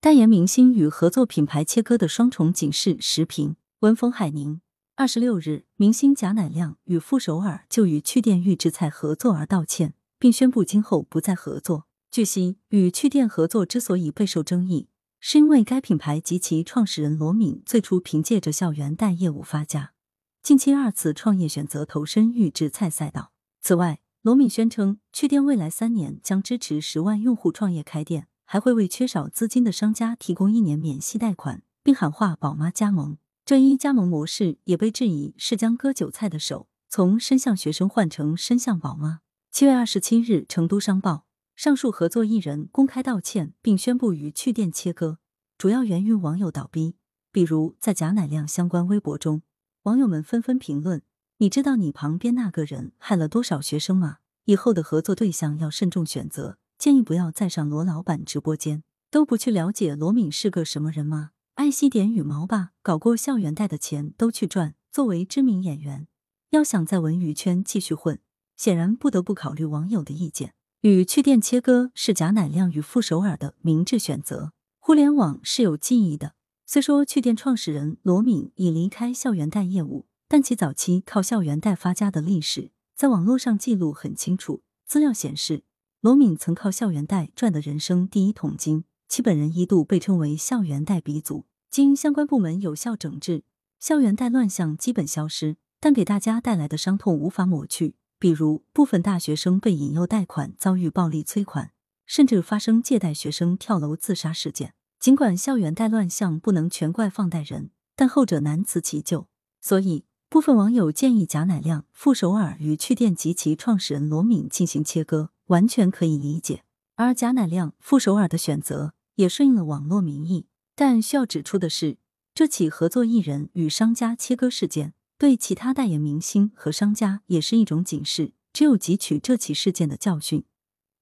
代言明星与合作品牌切割的双重警示时评。文峰海宁，二十六日，明星贾乃亮与傅首尔就与趣店预制菜合作而道歉，并宣布今后不再合作。据悉，与趣店合作之所以备受争议，是因为该品牌及其创始人罗敏最初凭借着校园贷业务发家，近期二次创业选择投身预制菜赛道。此外，罗敏宣称，趣店未来三年将支持十万用户创业开店，还会为缺少资金的商家提供一年免息贷款，并喊话宝妈加盟。这一加盟模式也被质疑是将割韭菜的手从伸向学生换成伸向宝妈。七月二十七日，成都商报，上述合作艺人公开道歉，并宣布与趣店切割，主要源于网友倒逼。比如在贾乃亮相关微博中，网友们纷纷评论：“你知道你旁边那个人害了多少学生吗？以后的合作对象要慎重选择，建议不要再上罗老板直播间，都不去了解罗敏是个什么人吗？”爱惜点羽毛吧，搞过校园贷的钱都去赚。作为知名演员，要想在文娱圈继续混，显然不得不考虑网友的意见。与趣店切割是贾乃亮与傅首尔的明智选择。互联网是有记忆的，虽说趣店创始人罗敏已离开校园贷业务，但其早期靠校园贷发家的历史，在网络上记录很清楚。资料显示，罗敏曾靠校园贷赚得人生第一桶金。其本人一度被称为校园贷鼻祖，经相关部门有效整治，校园贷乱象基本消失，但给大家带来的伤痛无法抹去。比如，部分大学生被引诱贷款，遭遇暴力催款，甚至发生借贷学生跳楼自杀事件。尽管校园贷乱象不能全怪放贷人，但后者难辞其咎。所以，部分网友建议贾乃亮、傅首尔与趣店及其创始人罗敏进行切割，完全可以理解。而贾乃亮、傅首尔的选择。也顺应了网络民意，但需要指出的是，这起合作艺人与商家切割事件对其他代言明星和商家也是一种警示。只有汲取这起事件的教训，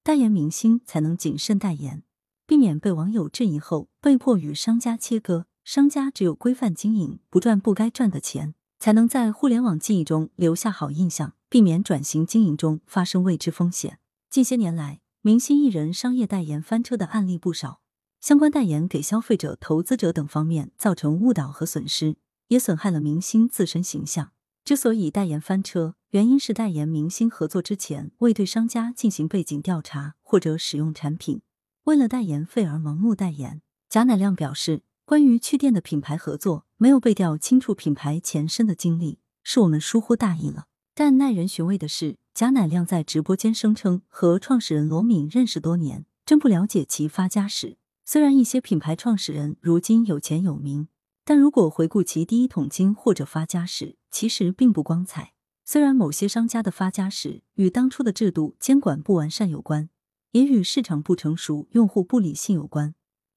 代言明星才能谨慎代言，避免被网友质疑后被迫与商家切割。商家只有规范经营，不赚不该赚的钱，才能在互联网记忆中留下好印象，避免转型经营中发生未知风险。近些年来，明星艺人商业代言翻车的案例不少。相关代言给消费者、投资者等方面造成误导和损失，也损害了明星自身形象。之所以代言翻车，原因是代言明星合作之前未对商家进行背景调查，或者使用产品为了代言费而盲目代言。贾乃亮表示，关于趣店的品牌合作，没有背调清楚品牌前身的经历，是我们疏忽大意了。但耐人寻味的是，贾乃亮在直播间声称和创始人罗敏认识多年，真不了解其发家史。虽然一些品牌创始人如今有钱有名，但如果回顾其第一桶金或者发家史，其实并不光彩。虽然某些商家的发家史与当初的制度监管不完善有关，也与市场不成熟、用户不理性有关，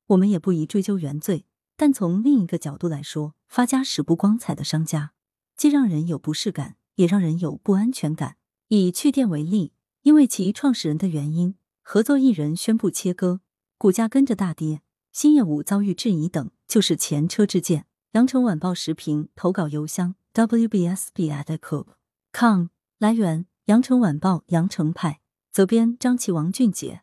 我们也不宜追究原罪。但从另一个角度来说，发家史不光彩的商家，既让人有不适感，也让人有不安全感。以趣店为例，因为其创始人的原因，合作艺人宣布切割。股价跟着大跌，新业务遭遇质疑等，就是前车之鉴。羊城晚报时评投稿邮箱：wbsb@com。来源：羊城晚报羊城派。责编：张琪、王俊杰。